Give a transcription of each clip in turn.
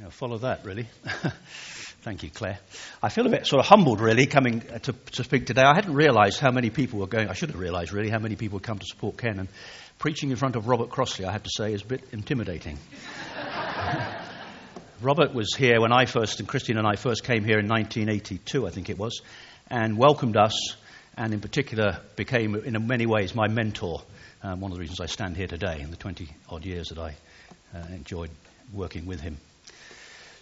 Yeah, follow that, really. Thank you, Claire. I feel a bit sort of humbled, really, coming to, to speak today. I hadn't realised how many people were going. I should have realised, really, how many people come to support Ken. And preaching in front of Robert Crossley, I have to say, is a bit intimidating. Robert was here when I first, and Christine and I first came here in 1982, I think it was, and welcomed us, and in particular became, in many ways, my mentor. Um, one of the reasons I stand here today in the 20 odd years that I uh, enjoyed working with him.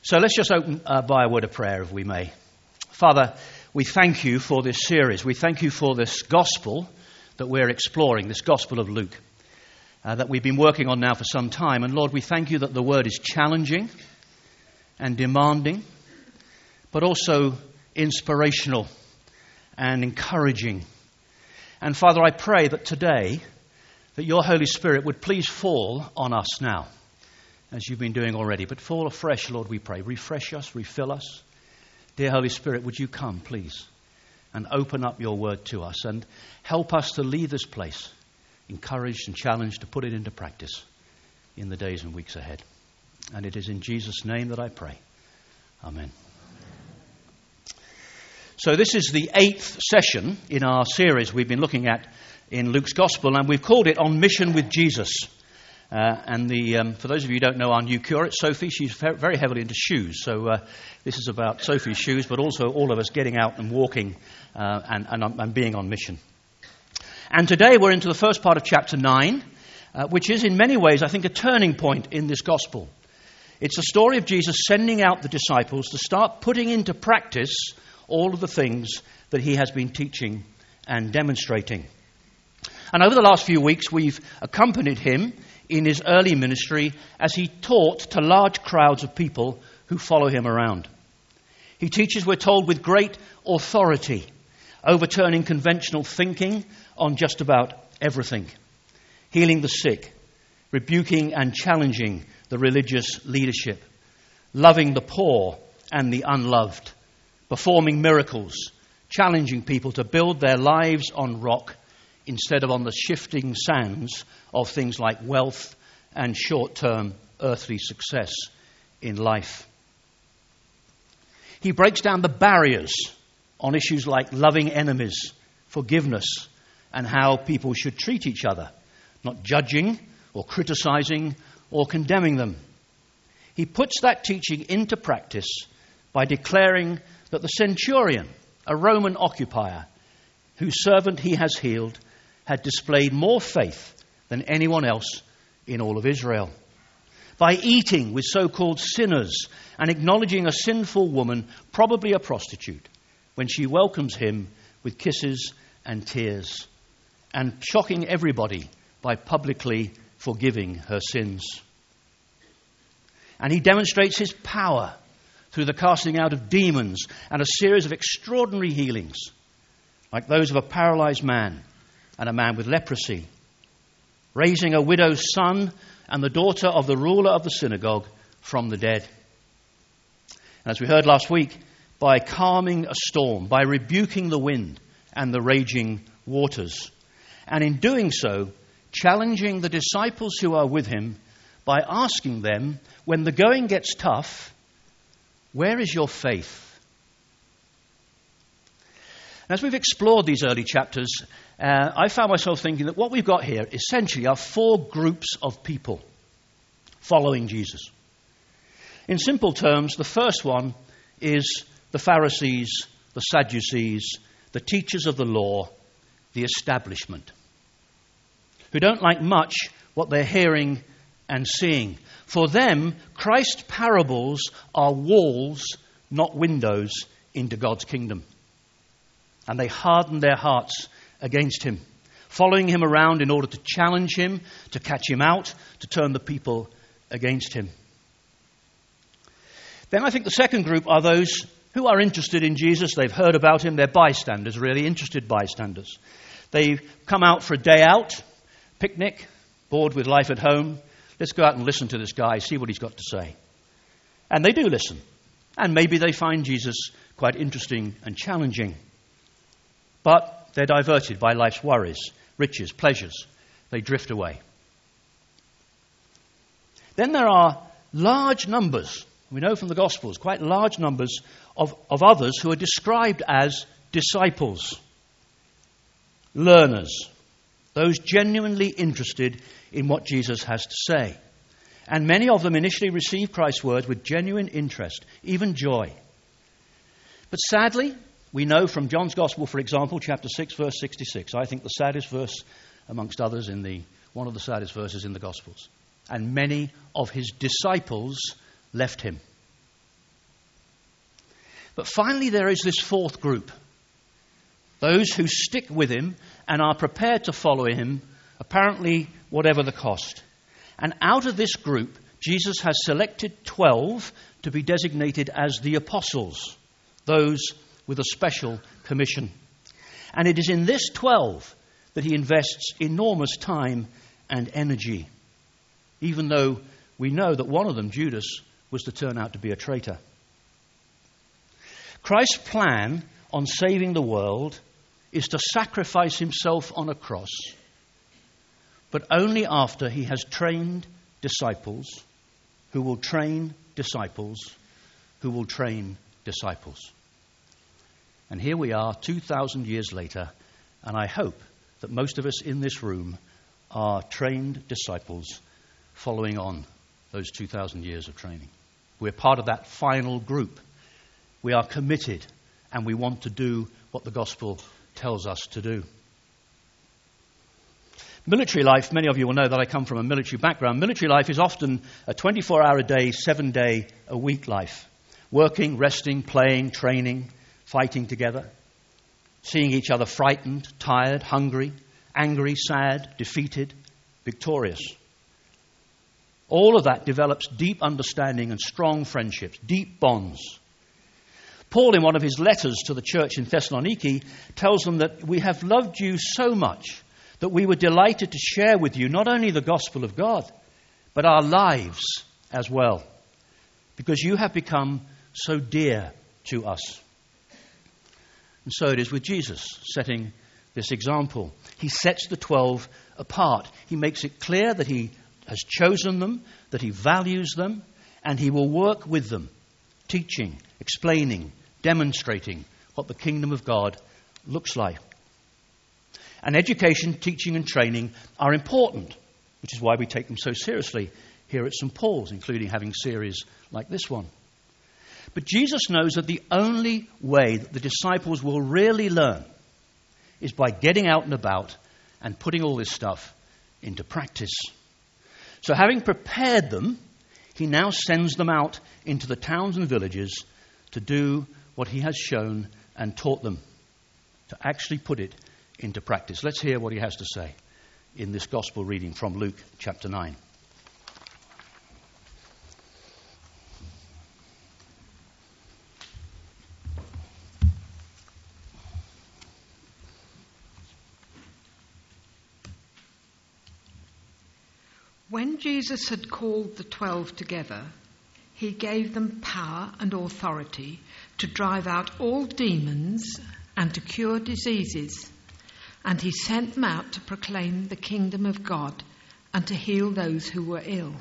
So let's just open uh, by a word of prayer, if we may. Father, we thank you for this series. We thank you for this gospel that we're exploring, this gospel of Luke, uh, that we've been working on now for some time. And Lord, we thank you that the word is challenging and demanding, but also inspirational and encouraging. And Father, I pray that today, that your Holy Spirit would please fall on us now as you've been doing already. But fall afresh, Lord, we pray. Refresh us, refill us. Dear Holy Spirit, would you come, please, and open up your word to us and help us to leave this place encouraged and challenged to put it into practice in the days and weeks ahead. And it is in Jesus' name that I pray. Amen. So, this is the eighth session in our series we've been looking at in Luke's Gospel, and we've called it On Mission with Jesus. Uh, and the, um, for those of you who don't know our new curate, Sophie, she's very heavily into shoes. So uh, this is about Sophie's shoes, but also all of us getting out and walking uh, and, and, and, being on mission. And today we're into the first part of chapter 9, uh, which is in many ways, I think, a turning point in this gospel. It's a story of Jesus sending out the disciples to start putting into practice all of the things that he has been teaching and demonstrating. And over the last few weeks, we've accompanied him in his early ministry as he taught to large crowds of people who follow him around. He teaches, we're told, with great authority, overturning conventional thinking on just about everything, healing the sick, rebuking and challenging the religious leadership, loving the poor and the unloved, performing miracles, challenging people to build their lives on rock instead of on the shifting sands of things like wealth and short term earthly success in life. He breaks down the barriers on issues like loving enemies, forgiveness, and how people should treat each other, not judging or criticizing or condemning them. He puts that teaching into practice by declaring that the centurion, a Roman occupier, whose servant he has healed, had displayed more faith than anyone else in all of Israel. By eating with so called sinners and acknowledging a sinful woman, probably a prostitute, when she welcomes him with kisses and tears, and shocking everybody by publicly forgiving her sins. And he demonstrates his power through the casting out of demons and a series of extraordinary healings, like those of a paralyzed man and a man with leprosy, raising a widow's son and the daughter of the ruler of the synagogue from the dead. And as we heard last week, by calming a storm, by rebuking the wind and the raging waters. And in doing so, challenging the disciples who are with him by asking them, when the going gets tough, where is your faith? As we've explored these early chapters, uh, I found myself thinking that what we've got here essentially are four groups of people following Jesus. In simple terms, the first one is the Pharisees, the Sadducees, the teachers of the law, the establishment, who don't like much what they're hearing and seeing. For them, Christ's parables are walls, not windows, into God's kingdom and they hardened their hearts against him, following him around in order to challenge him, to catch him out, to turn the people against him. Then I think the second group are those who are interested in Jesus. They've heard about him. They're bystanders, really, interested bystanders. They've come out for a day out, picnic, bored with life at home. Let's go out and listen to this guy, see what he's got to say. And they do listen. And maybe they find Jesus quite interesting and challenging. But they're diverted by life's worries, riches, pleasures. They drift away. Then there are large numbers We know from the Gospels quite large numbers of, of others who are described as disciples, learners, those genuinely interested in what Jesus has to say. And many of them initially receive Christ's words with genuine interest, even joy. But sadly, we know from John's Gospel, for example, chapter 6, verse 66, I think the saddest verse amongst others in the one of the saddest verses in the Gospels. And many of his disciples left him. But finally, there is this fourth group those who stick with him and are prepared to follow him, apparently, whatever the cost. And out of this group, Jesus has selected 12 to be designated as the apostles, those with a special commission. And it is in this 12 that he invests enormous time and energy, even though we know that one of them, Judas, was to turn out to be a traitor. Christ's plan on saving the world is to sacrifice himself on a cross, but only after he has trained disciples who will train disciples who will train disciples. And here we are, 2,000 years later, and I hope that most of us in this room are trained disciples following on those 2,000 years of training. We're part of that final group. We are committed and we want to do what the gospel tells us to do. Military life, many of you will know that I come from a military background. Military life is often a 24 hour a day, seven day a week life. Working, resting, playing, training, fighting together, seeing each other frightened, tired, hungry, angry, sad, defeated, victorious. All of that develops deep understanding and strong friendships, deep bonds. Paul, in one of his letters to the church in Thessaloniki, tells them that we have loved you so much that we were delighted to share with you not only the gospel of God, but our lives as well, because you have become so dear to us. And so it is with Jesus, setting this example. He sets the twelve apart. He makes it clear that he has chosen them, that he values them, and he will work with them, teaching, explaining, demonstrating what the kingdom of God looks like. And education, teaching, and training are important, which is why we take them so seriously here at St. Paul's, including having series like this one. But Jesus knows that the only way that the disciples will really learn is by getting out and about and putting all this stuff into practice. So, having prepared them, he now sends them out into the towns and villages to do what he has shown and taught them, to actually put it into practice. Let's hear what he has to say in this gospel reading from Luke chapter 9. When Jesus had called the twelve together, he gave them power and authority to drive out all demons and to cure diseases. And he sent them out to proclaim the kingdom of God and to heal those who were ill.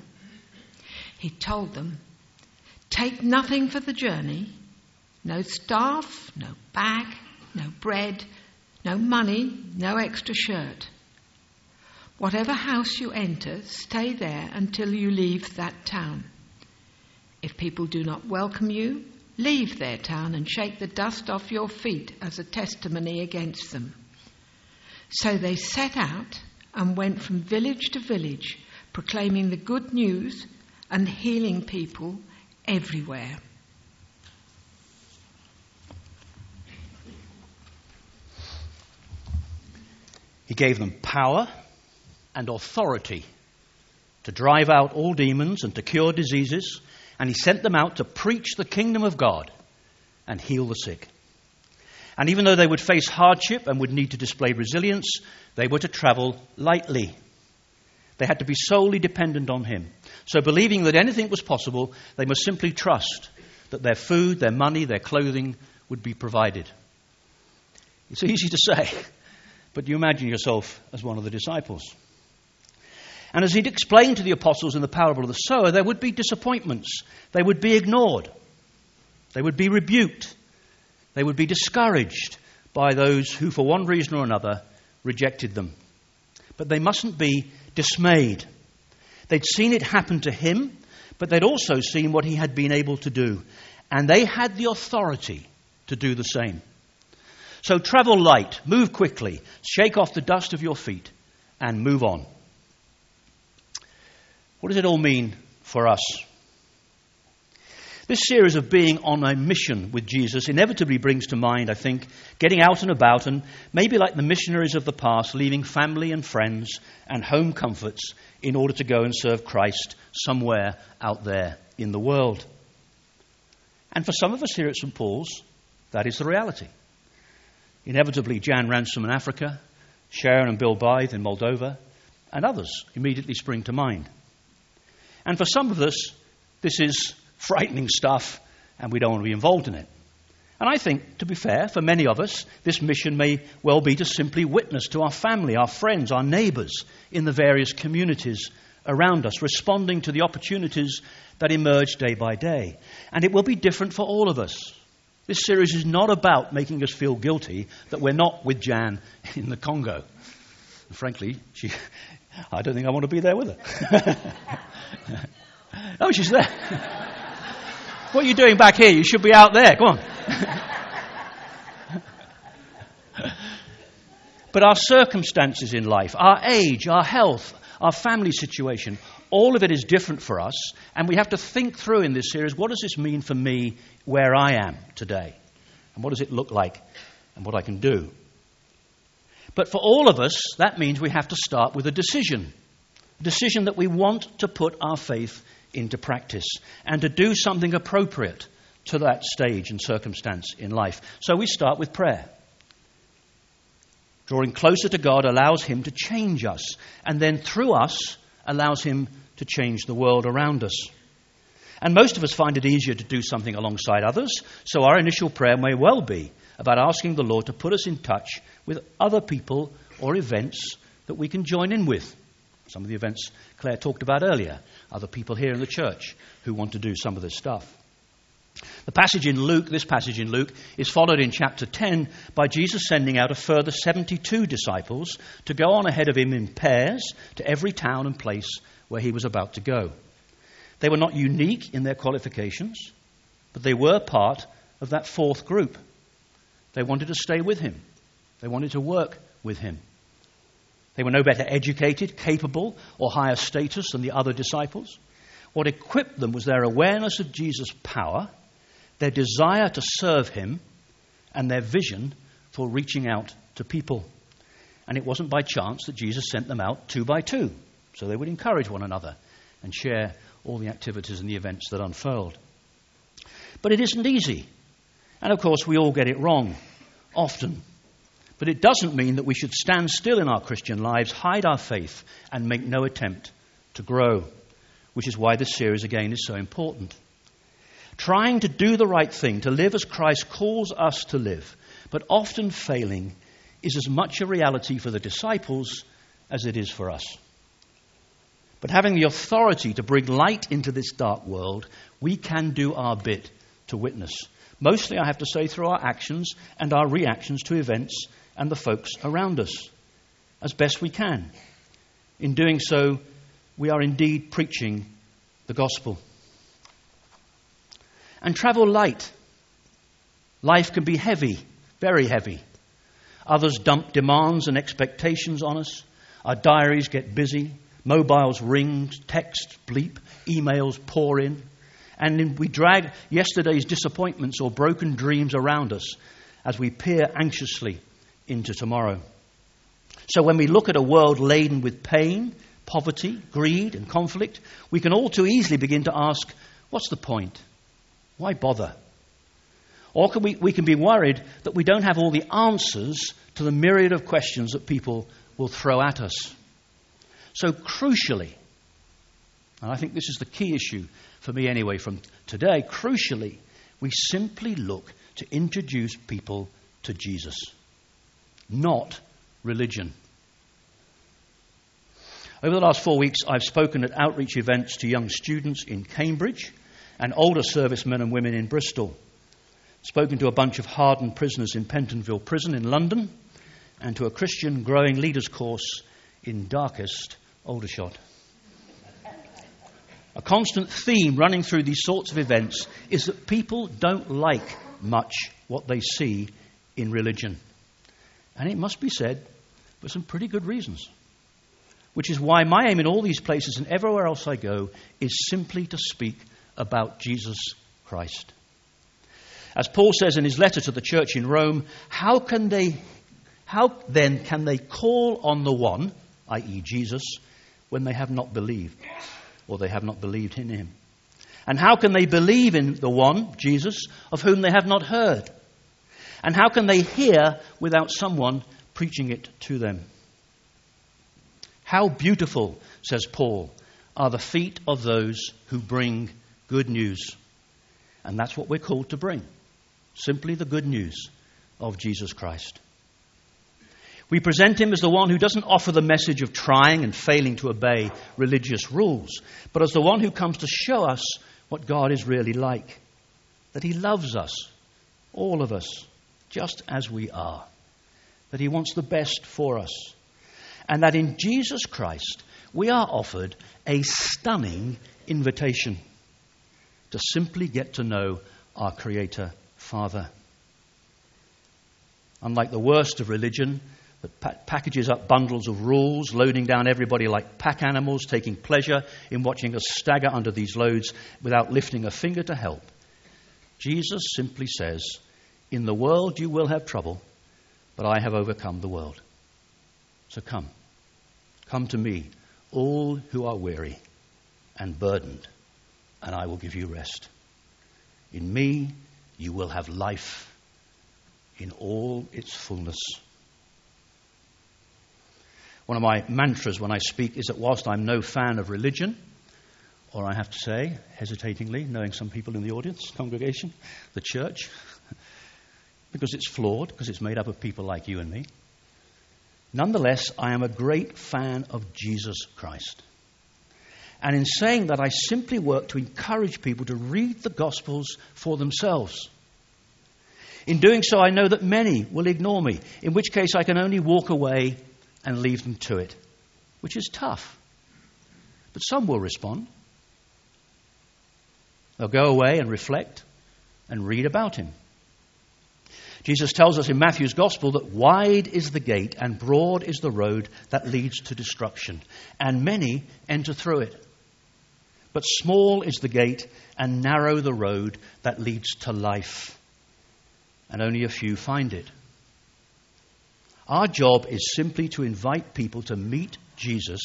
He told them, Take nothing for the journey no staff, no bag, no bread, no money, no extra shirt. Whatever house you enter, stay there until you leave that town. If people do not welcome you, leave their town and shake the dust off your feet as a testimony against them. So they set out and went from village to village, proclaiming the good news and healing people everywhere. He gave them power and authority to drive out all demons and to cure diseases, and he sent them out to preach the kingdom of God and heal the sick. And even though they would face hardship and would need to display resilience, they were to travel lightly. They had to be solely dependent on him. So, believing that anything was possible, they must simply trust that their food, their money, their clothing would be provided. It's easy to say, but you imagine yourself as one of the disciples. And as he'd explained to the apostles in the parable of the sower, there would be disappointments. They would be ignored. They would be rebuked. They would be discouraged by those who, for one reason or another, rejected them. But they mustn't be dismayed. They'd seen it happen to him, but they'd also seen what he had been able to do. And they had the authority to do the same. So travel light, move quickly, shake off the dust of your feet, and move on. What does it all mean for us? This series of being on a mission with Jesus inevitably brings to mind, I think, getting out and about and maybe like the missionaries of the past, leaving family and friends and home comforts in order to go and serve Christ somewhere out there in the world. And for some of us here at St. Paul's, that is the reality. Inevitably, Jan Ransom in Africa, Sharon and Bill Bythe in Moldova, and others immediately spring to mind. And for some of us, this is frightening stuff, and we don't want to be involved in it. And I think, to be fair, for many of us, this mission may well be to simply witness to our family, our friends, our neighbours in the various communities around us, responding to the opportunities that emerge day by day. And it will be different for all of us. This series is not about making us feel guilty that we're not with Jan in the Congo. Frankly, she, I don't think I want to be there with her. oh, she's there. what are you doing back here? You should be out there. Come on. but our circumstances in life, our age, our health, our family situation, all of it is different for us. And we have to think through in this series what does this mean for me where I am today? And what does it look like and what I can do? But for all of us, that means we have to start with a decision. A decision that we want to put our faith into practice and to do something appropriate to that stage and circumstance in life. So we start with prayer. Drawing closer to God allows Him to change us, and then through us allows Him to change the world around us. And most of us find it easier to do something alongside others, so our initial prayer may well be about asking the Lord to put us in touch with other people or events that we can join in with. Some of the events Claire talked about earlier, other people here in the church who want to do some of this stuff. The passage in Luke, this passage in Luke, is followed in chapter 10 by Jesus sending out a further 72 disciples to go on ahead of him in pairs to every town and place where he was about to go. They were not unique in their qualifications, but they were part of that fourth group. They wanted to stay with him, they wanted to work with him. They were no better educated, capable, or higher status than the other disciples. What equipped them was their awareness of Jesus' power, their desire to serve him, and their vision for reaching out to people. And it wasn't by chance that Jesus sent them out two by two, so they would encourage one another and share all the activities and the events that unfurled. But it isn't easy. And of course, we all get it wrong, often. But it doesn't mean that we should stand still in our Christian lives, hide our faith, and make no attempt to grow, which is why this series again is so important. Trying to do the right thing, to live as Christ calls us to live, but often failing, is as much a reality for the disciples as it is for us. But having the authority to bring light into this dark world, we can do our bit to witness. Mostly, I have to say, through our actions and our reactions to events and the folks around us, as best we can. In doing so, we are indeed preaching the gospel. And travel light. Life can be heavy, very heavy. Others dump demands and expectations on us. Our diaries get busy. Mobiles ring, text bleep, emails pour in. And we drag yesterday's disappointments or broken dreams around us as we peer anxiously into tomorrow. So when we look at a world laden with pain, poverty, greed, and conflict, we can all too easily begin to ask, what's the point? Why bother? Or can we, we can be worried that we don't have all the answers to the myriad of questions that people will throw at us. So, crucially, and I think this is the key issue for me anyway from today, crucially, we simply look to introduce people to Jesus, not religion. Over the last four weeks, I've spoken at outreach events to young students in Cambridge and older servicemen and women in Bristol. Spoken to a bunch of hardened prisoners in Pentonville Prison in London and to a Christian growing leaders course in darkest Aldershot. A constant theme running through these sorts of events is that people don't like much what they see in religion. And it must be said for some pretty good reasons. Which is why my aim in all these places and everywhere else I go is simply to speak about Jesus Christ. As Paul says in his letter to the church in Rome, how can they how then can they call on the one, i.e. Jesus, when they have not believed or they have not believed in him? And how can they believe in the one, Jesus, of whom they have not heard? And how can they hear without someone preaching it to them? How beautiful, says Paul, are the feet of those who bring good news. And that's what we're called to bring simply the good news of Jesus Christ. We present him as the one who doesn't offer the message of trying and failing to obey religious rules, but as the one who comes to show us what God is really like. That he loves us, all of us, just as we are. That he wants the best for us. And that in Jesus Christ we are offered a stunning invitation to simply get to know our Creator Father. Unlike the worst of religion, that packages up bundles of rules, loading down everybody like pack animals, taking pleasure in watching us stagger under these loads without lifting a finger to help. Jesus simply says, In the world you will have trouble, but I have overcome the world. So come, come to me, all who are weary and burdened, and I will give you rest. In me you will have life in all its fullness. One of my mantras when I speak is that whilst I'm no fan of religion, or I have to say, hesitatingly, knowing some people in the audience, congregation, the church, because it's flawed, because it's made up of people like you and me. Nonetheless, I am a great fan of Jesus Christ. And in saying that, I simply work to encourage people to read the Gospels for themselves. In doing so, I know that many will ignore me, in which case I can only walk away and leave them to it, which is tough. But some will respond. They'll go away and reflect and read about him. Jesus tells us in Matthew's Gospel that wide is the gate and broad is the road that leads to destruction, and many enter through it. But small is the gate and narrow the road that leads to life, and only a few find it. Our job is simply to invite people to meet Jesus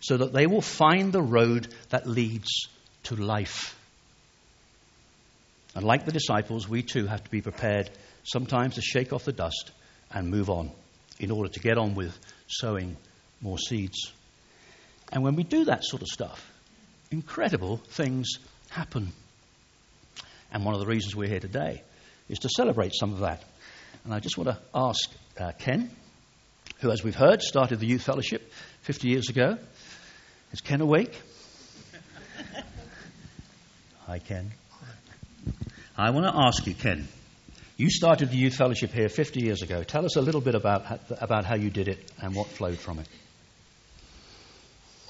so that they will find the road that leads to life. And like the disciples, we too have to be prepared sometimes to shake off the dust and move on in order to get on with sowing more seeds. And when we do that sort of stuff, incredible things happen. And one of the reasons we're here today is to celebrate some of that. And I just want to ask uh, Ken, who, as we've heard, started the youth fellowship 50 years ago. Is Ken awake? Hi, Ken. I want to ask you, Ken. You started the youth fellowship here 50 years ago. Tell us a little bit about how, about how you did it and what flowed from it.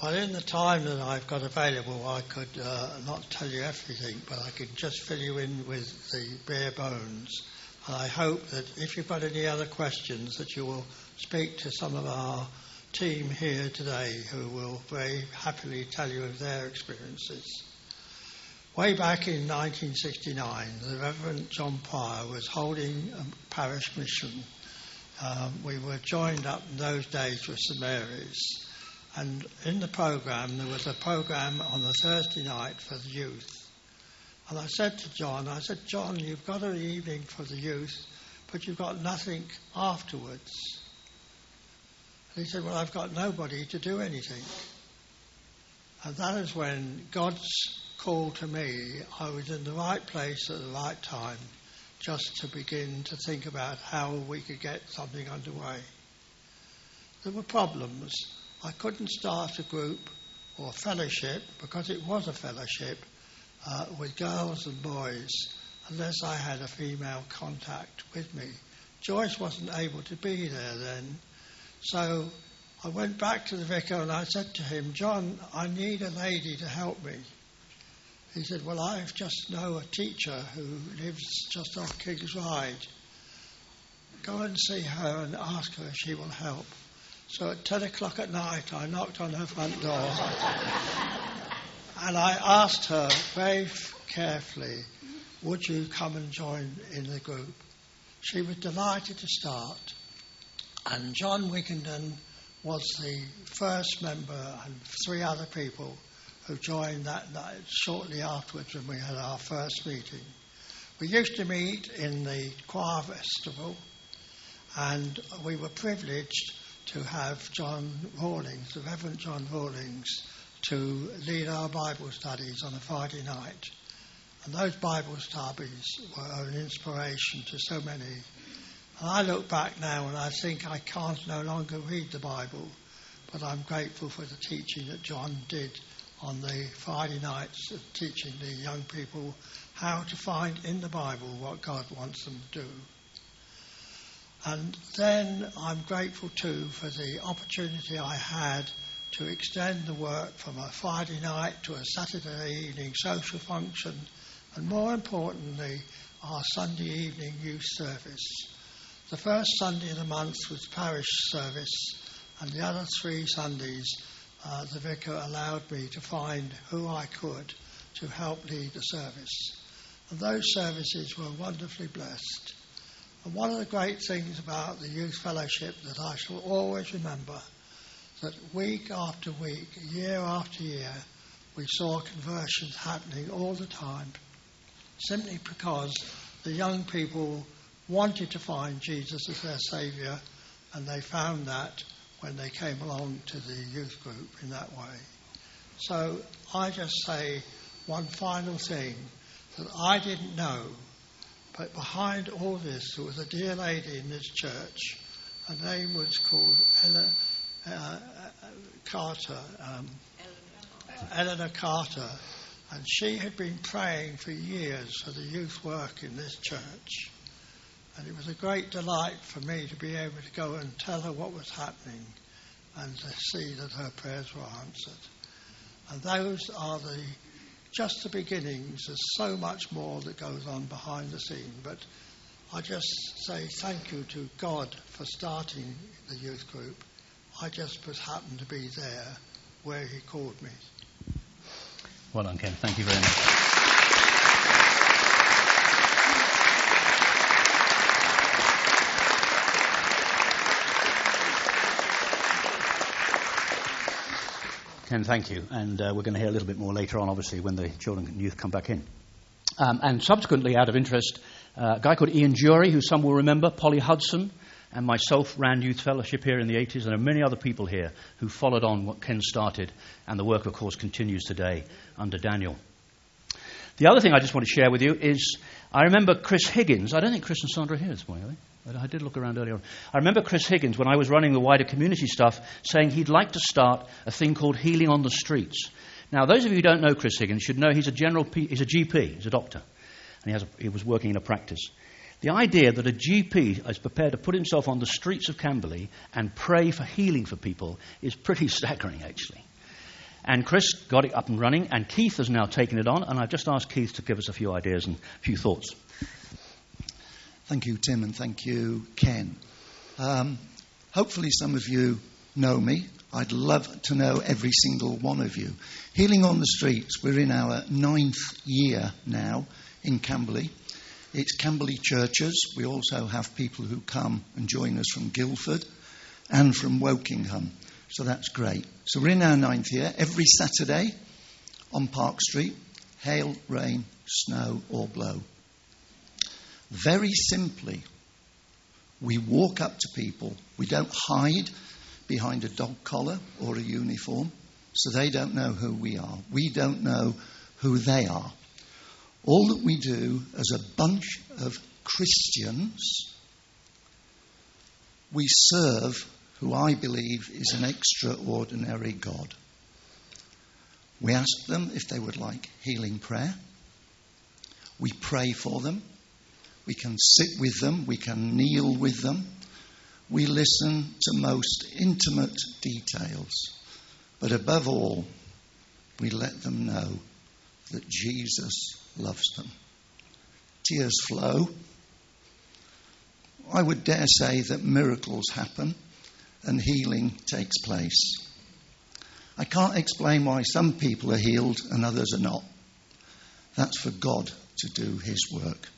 Well, in the time that I've got available, I could uh, not tell you everything, but I could just fill you in with the bare bones. I hope that if you've got any other questions, that you will speak to some of our team here today who will very happily tell you of their experiences. Way back in 1969, the Reverend John Pryor was holding a parish mission. Um, we were joined up in those days with St Mary's. And in the programme, there was a programme on the Thursday night for the youth. And I said to John, I said, John, you've got an evening for the youth, but you've got nothing afterwards. And he said, Well, I've got nobody to do anything. And that is when God's call to me, I was in the right place at the right time just to begin to think about how we could get something underway. There were problems. I couldn't start a group or fellowship, because it was a fellowship, uh, with girls and boys unless I had a female contact with me. Joyce wasn't able to be there then, so I went back to the vicar and I said to him, John, I need a lady to help me. He said, Well, I just know a teacher who lives just off King's Ride. Go and see her and ask her if she will help. So at 10 o'clock at night, I knocked on her front door and I asked her very carefully, Would you come and join in the group? She was delighted to start. And John Wickenden was the first member, and three other people who joined that shortly afterwards when we had our first meeting. We used to meet in the choir festival, and we were privileged to have John Rawlings, the Reverend John Rawlings, to lead our Bible studies on a Friday night. And those Bible studies were an inspiration to so many. And I look back now and I think I can't no longer read the Bible, but I'm grateful for the teaching that John did on the Friday nights, of teaching the young people how to find in the Bible what God wants them to do. And then I'm grateful too for the opportunity I had to extend the work from a Friday night to a Saturday evening social function, and more importantly, our Sunday evening youth service. The first Sunday of the month was parish service, and the other three Sundays, uh, the vicar allowed me to find who I could to help lead the service. And those services were wonderfully blessed. And one of the great things about the youth fellowship that I shall always remember that week after week, year after year, we saw conversions happening all the time, simply because the young people wanted to find Jesus as their Saviour, and they found that when they came along to the youth group in that way. So I just say one final thing that I didn't know but behind all this, there was a dear lady in this church. Her name was called Ella, uh, Carter, um, Eleanor Carter, and she had been praying for years for the youth work in this church. And it was a great delight for me to be able to go and tell her what was happening and to see that her prayers were answered. And those are the just the beginnings. There's so much more that goes on behind the scene. But I just say thank you to God for starting the youth group. I just happened to be there where He called me. Well done, Ken. Thank you very much. Ken, thank you. And uh, we're going to hear a little bit more later on, obviously, when the children and youth come back in. Um, and subsequently, out of interest, uh, a guy called Ian Jury, who some will remember, Polly Hudson, and myself ran Youth Fellowship here in the 80s, and there are many other people here who followed on what Ken started, and the work, of course, continues today under Daniel. The other thing I just want to share with you is I remember Chris Higgins. I don't think Chris and Sandra are here this morning, are they? I did look around earlier. I remember Chris Higgins, when I was running the wider community stuff, saying he'd like to start a thing called Healing on the Streets. Now, those of you who don't know Chris Higgins should know he's a general, P, he's a GP, he's a doctor, and he, a, he was working in a practice. The idea that a GP is prepared to put himself on the streets of Camberley and pray for healing for people is pretty staggering, actually. And Chris got it up and running, and Keith has now taken it on, and I've just asked Keith to give us a few ideas and a few thoughts. Thank you, Tim, and thank you, Ken. Um, hopefully, some of you know me. I'd love to know every single one of you. Healing on the Streets, we're in our ninth year now in Camberley. It's Camberley churches. We also have people who come and join us from Guildford and from Wokingham. So that's great. So we're in our ninth year. Every Saturday on Park Street, hail, rain, snow, or blow. Very simply, we walk up to people. We don't hide behind a dog collar or a uniform, so they don't know who we are. We don't know who they are. All that we do as a bunch of Christians, we serve who I believe is an extraordinary God. We ask them if they would like healing prayer. We pray for them. We can sit with them. We can kneel with them. We listen to most intimate details. But above all, we let them know that Jesus loves them. Tears flow. I would dare say that miracles happen and healing takes place. I can't explain why some people are healed and others are not. That's for God to do His work.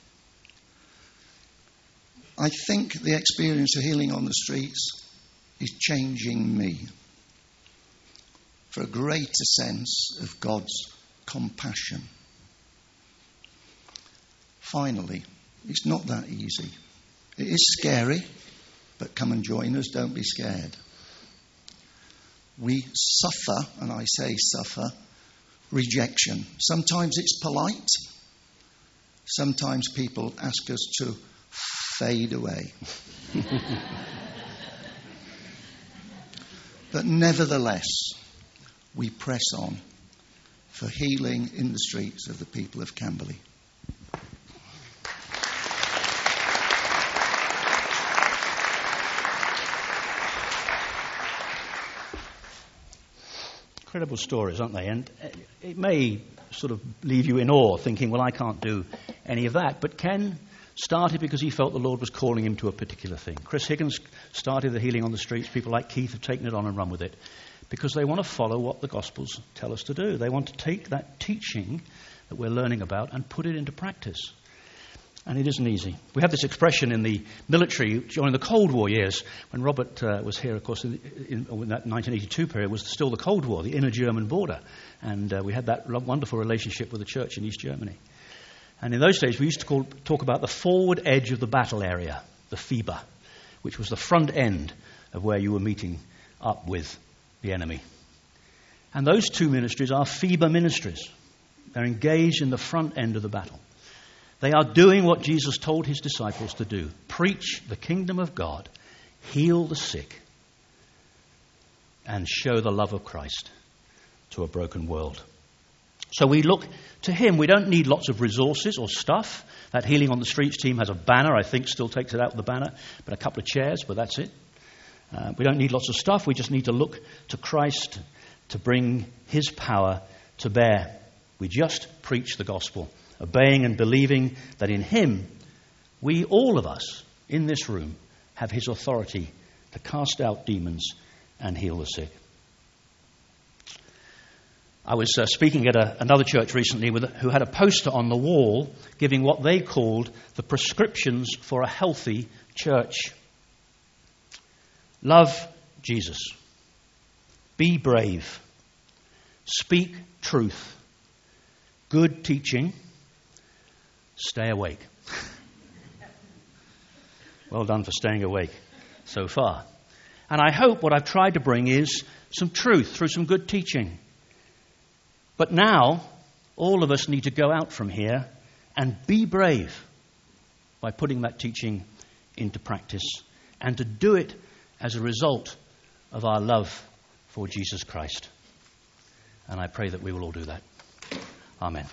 I think the experience of healing on the streets is changing me for a greater sense of God's compassion. Finally, it's not that easy. It is scary, but come and join us, don't be scared. We suffer, and I say suffer, rejection. Sometimes it's polite, sometimes people ask us to fade away. but nevertheless, we press on for healing in the streets of the people of Camberley. Incredible stories, aren't they? And it may sort of leave you in awe, thinking, well, I can't do any of that. But Ken started because he felt the Lord was calling him to a particular thing. Chris Higgins started the healing on the streets. People like Keith have taken it on and run with it because they want to follow what the Gospels tell us to do. They want to take that teaching that we're learning about and put it into practice. And it isn't easy. We have this expression in the military during the Cold War years, when Robert uh, was here, of course, in, in, in, that 1982 period, was still the Cold War, the inner German border. And uh, we had that wonderful relationship with the church in East Germany. And in those days, we used to call, talk about the forward edge of the battle area, the FEBA, which was the front end of where you were meeting up with the enemy. And those two ministries are FEBA ministries. They're engaged in the front end of the battle. They are doing what Jesus told his disciples to do preach the kingdom of God, heal the sick, and show the love of Christ to a broken world. So we look to him. We don't need lots of resources or stuff. That Healing on the Streets team has a banner, I think, still takes it out of the banner, but a couple of chairs, but that's it. Uh, we don't need lots of stuff. We just need to look to Christ to bring his power to bear. We just preach the gospel obeying and believing that in Him, we, all of us in this room, have His authority to cast out demons and heal the sick. I was uh, speaking at a, another church recently with, who had a poster on the wall giving what they called the prescriptions for a healthy church. Love Jesus. Be brave. Speak truth. Good teaching Stay awake. well done for staying awake so far. And I hope what I've tried to bring is some truth through some good teaching. But now, all of us need to go out from here and be brave by putting that teaching into practice and to do it as a result of our love for Jesus Christ. And I pray that we will all do that. Amen.